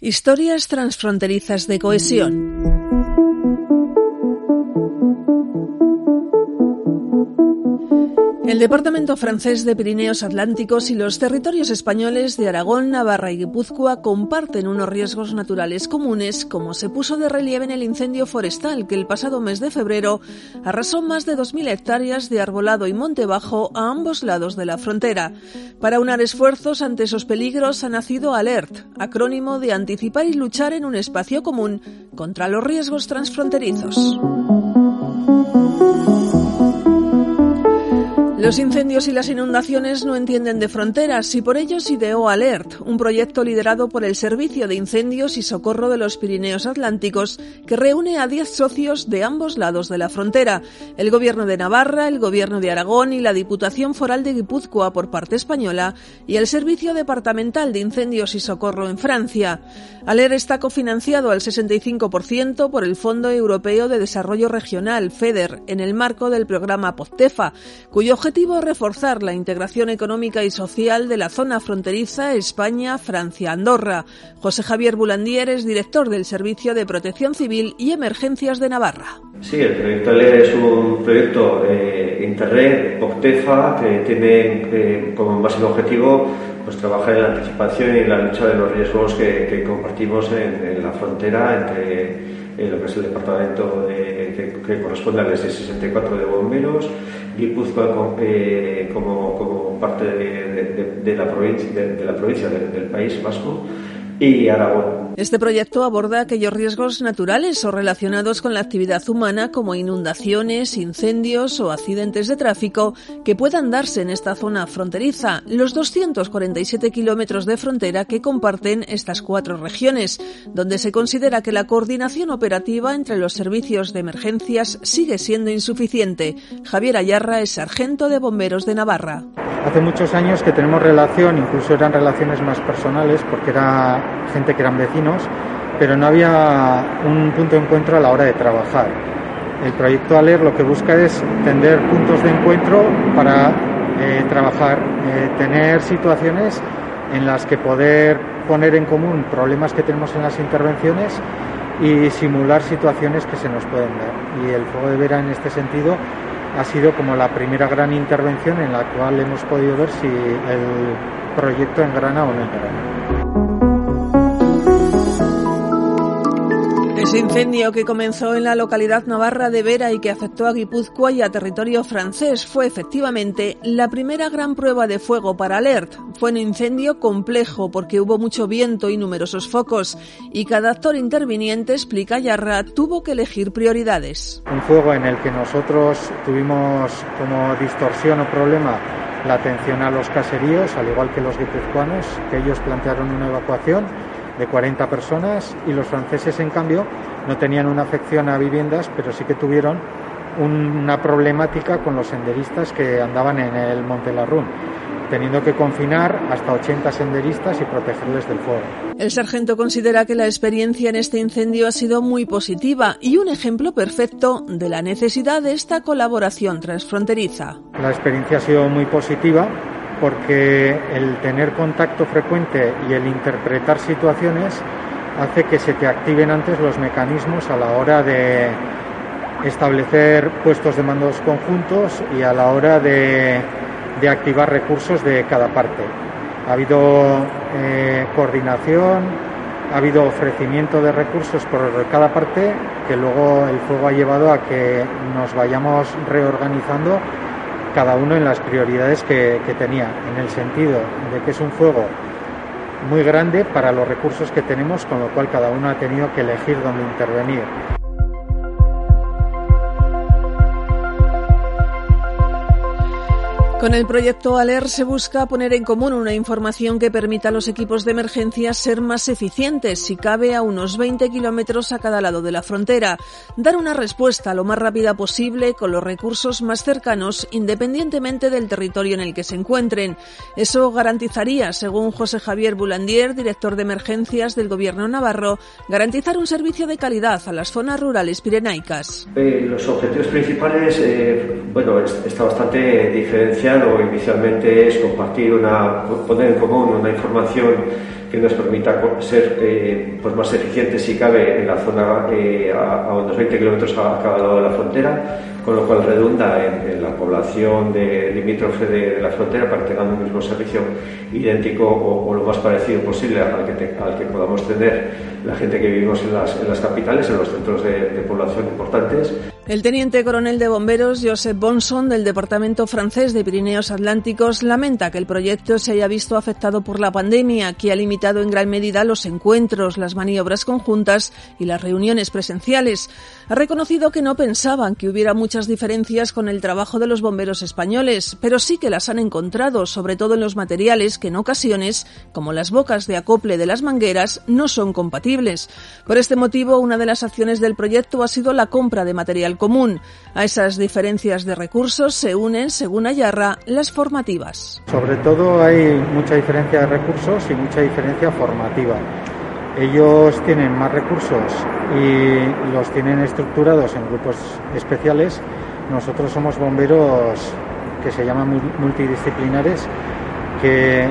Historias transfronterizas de cohesión. El departamento francés de Pirineos Atlánticos y los territorios españoles de Aragón, Navarra y Guipúzcoa comparten unos riesgos naturales comunes, como se puso de relieve en el incendio forestal que el pasado mes de febrero arrasó más de 2.000 hectáreas de arbolado y monte bajo a ambos lados de la frontera. Para unar esfuerzos ante esos peligros ha nacido ALERT, acrónimo de anticipar y luchar en un espacio común contra los riesgos transfronterizos. Los incendios y las inundaciones no entienden de fronteras y por ello se ideó Alert, un proyecto liderado por el Servicio de Incendios y Socorro de los Pirineos Atlánticos que reúne a 10 socios de ambos lados de la frontera, el Gobierno de Navarra, el Gobierno de Aragón y la Diputación Foral de Guipúzcoa por parte española y el Servicio Departamental de Incendios y Socorro en Francia. Alert está cofinanciado al 65% por el Fondo Europeo de Desarrollo Regional, FEDER, en el marco del programa POCTEFA, cuyo objetivo es reforzar la integración económica y social de la zona fronteriza España-Francia-Andorra. José Javier Bulandier es director del Servicio de Protección Civil y Emergencias de Navarra. Sí, el proyecto LER es un proyecto eh, Interreg, OCTEFA, que tiene eh, como máximo objetivo pues, trabajar en la anticipación y en la lucha de los riesgos que, compartimos en, la frontera entre eh, lo que es el departamento que, corresponde al S64 de bomberos Guipúzcoa eh, como, como, parte de, la provincia, de, la provincia del País Vasco y Aragón. Este proyecto aborda aquellos riesgos naturales o relacionados con la actividad humana como inundaciones, incendios o accidentes de tráfico que puedan darse en esta zona fronteriza, los 247 kilómetros de frontera que comparten estas cuatro regiones, donde se considera que la coordinación operativa entre los servicios de emergencias sigue siendo insuficiente. Javier Ayarra es sargento de bomberos de Navarra. Hace muchos años que tenemos relación, incluso eran relaciones más personales, porque era gente que eran vecinos, pero no había un punto de encuentro a la hora de trabajar. El proyecto ALER lo que busca es tender puntos de encuentro para eh, trabajar, eh, tener situaciones en las que poder poner en común problemas que tenemos en las intervenciones y simular situaciones que se nos pueden dar. Y el fuego de vera en este sentido ha sido como la primera gran intervención en la cual hemos podido ver si el proyecto engrana o no engrana. Ese incendio que comenzó en la localidad navarra de Vera y que afectó a Guipúzcoa y a territorio francés fue efectivamente la primera gran prueba de fuego para Alert. Fue un incendio complejo porque hubo mucho viento y numerosos focos y cada actor interviniente, explica Yarra, tuvo que elegir prioridades. Un fuego en el que nosotros tuvimos como distorsión o problema la atención a los caseríos, al igual que los guipuzcoanos, que ellos plantearon una evacuación de 40 personas y los franceses, en cambio, no tenían una afección a viviendas, pero sí que tuvieron una problemática con los senderistas que andaban en el Monte Larrún, teniendo que confinar hasta 80 senderistas y protegerles del fuego. El sargento considera que la experiencia en este incendio ha sido muy positiva y un ejemplo perfecto de la necesidad de esta colaboración transfronteriza. La experiencia ha sido muy positiva porque el tener contacto frecuente y el interpretar situaciones hace que se te activen antes los mecanismos a la hora de establecer puestos de mandos conjuntos y a la hora de, activar recursos de cada parte. Ha habido eh, coordinación, ha habido ofrecimiento de recursos por cada parte que luego el fuego ha llevado a que nos vayamos reorganizando cada uno en las prioridades que, tenía, en el sentido de que es un fuego muy grande para los recursos que tenemos, con lo cual cada uno ha tenido que elegir dónde intervenir. Con el proyecto ALER se busca poner en común una información que permita a los equipos de emergencia ser más eficientes, si cabe a unos 20 kilómetros a cada lado de la frontera, dar una respuesta lo más rápida posible con los recursos más cercanos, independientemente del territorio en el que se encuentren. Eso garantizaría, según José Javier Bulandier, director de emergencias del Gobierno Navarro, garantizar un servicio de calidad a las zonas rurales pirenaicas. Eh, los objetivos principales, eh, bueno, está bastante diferenciado inicialmente es compartir una, poner en común una información que nos permita ser eh, pues más eficientes si cabe en la zona eh, a, unos 20 kilómetros a cada lado de la frontera, con lo cual redunda en, la población de, limítrofe de, la frontera para que tengan un mismo servicio idéntico o, lo más parecido posible al que, al que podamos tener la gente que vivimos en las, en las capitales, en los centros de, de población importantes. El teniente coronel de bomberos Joseph Bonson del Departamento francés de Pirineos Atlánticos lamenta que el proyecto se haya visto afectado por la pandemia, que ha limitado en gran medida los encuentros, las maniobras conjuntas y las reuniones presenciales. Ha reconocido que no pensaban que hubiera muchas diferencias con el trabajo de los bomberos españoles, pero sí que las han encontrado, sobre todo en los materiales que en ocasiones, como las bocas de acople de las mangueras, no son compatibles. Por este motivo, una de las acciones del proyecto ha sido la compra de material común. A esas diferencias de recursos se unen, según Ayarra, las formativas. Sobre todo hay mucha diferencia de recursos y mucha diferencia formativa. Ellos tienen más recursos y los tienen estructurados en grupos especiales. Nosotros somos bomberos que se llaman multidisciplinares que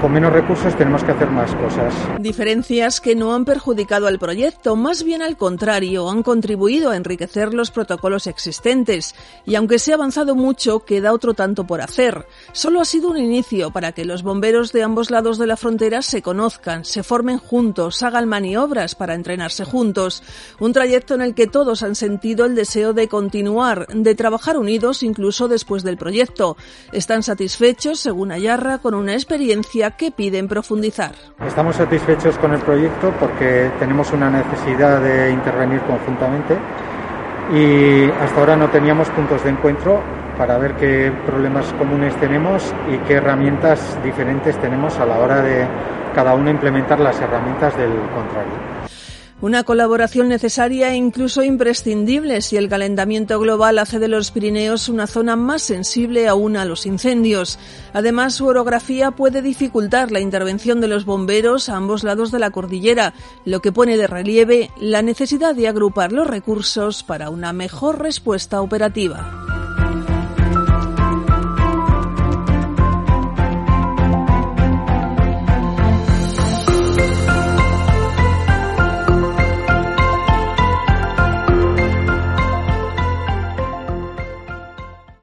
con menos recursos tenemos que hacer más cosas. Diferencias que no han perjudicado al proyecto, más bien al contrario, han contribuido a enriquecer los protocolos existentes. Y aunque se ha avanzado mucho, queda otro tanto por hacer. Solo ha sido un inicio para que los bomberos de ambos lados de la frontera se conozcan, se formen juntos, hagan maniobras para entrenarse juntos. Un trayecto en el que todos han sentido el deseo de continuar, de trabajar unidos incluso después del proyecto. Están satisfechos, según Ayarra, con una experiencia que piden profundizar. Estamos satisfechos con el proyecto porque tenemos una necesidad de intervenir conjuntamente y hasta ahora no teníamos puntos de encuentro para ver qué problemas comunes tenemos y qué herramientas diferentes tenemos a la hora de cada uno implementar las herramientas del contrario. Una colaboración necesaria e incluso imprescindible si el calentamiento global hace de los Pirineos una zona más sensible aún a los incendios. Además, su orografía puede dificultar la intervención de los bomberos a ambos lados de la cordillera, lo que pone de relieve la necesidad de agrupar los recursos para una mejor respuesta operativa.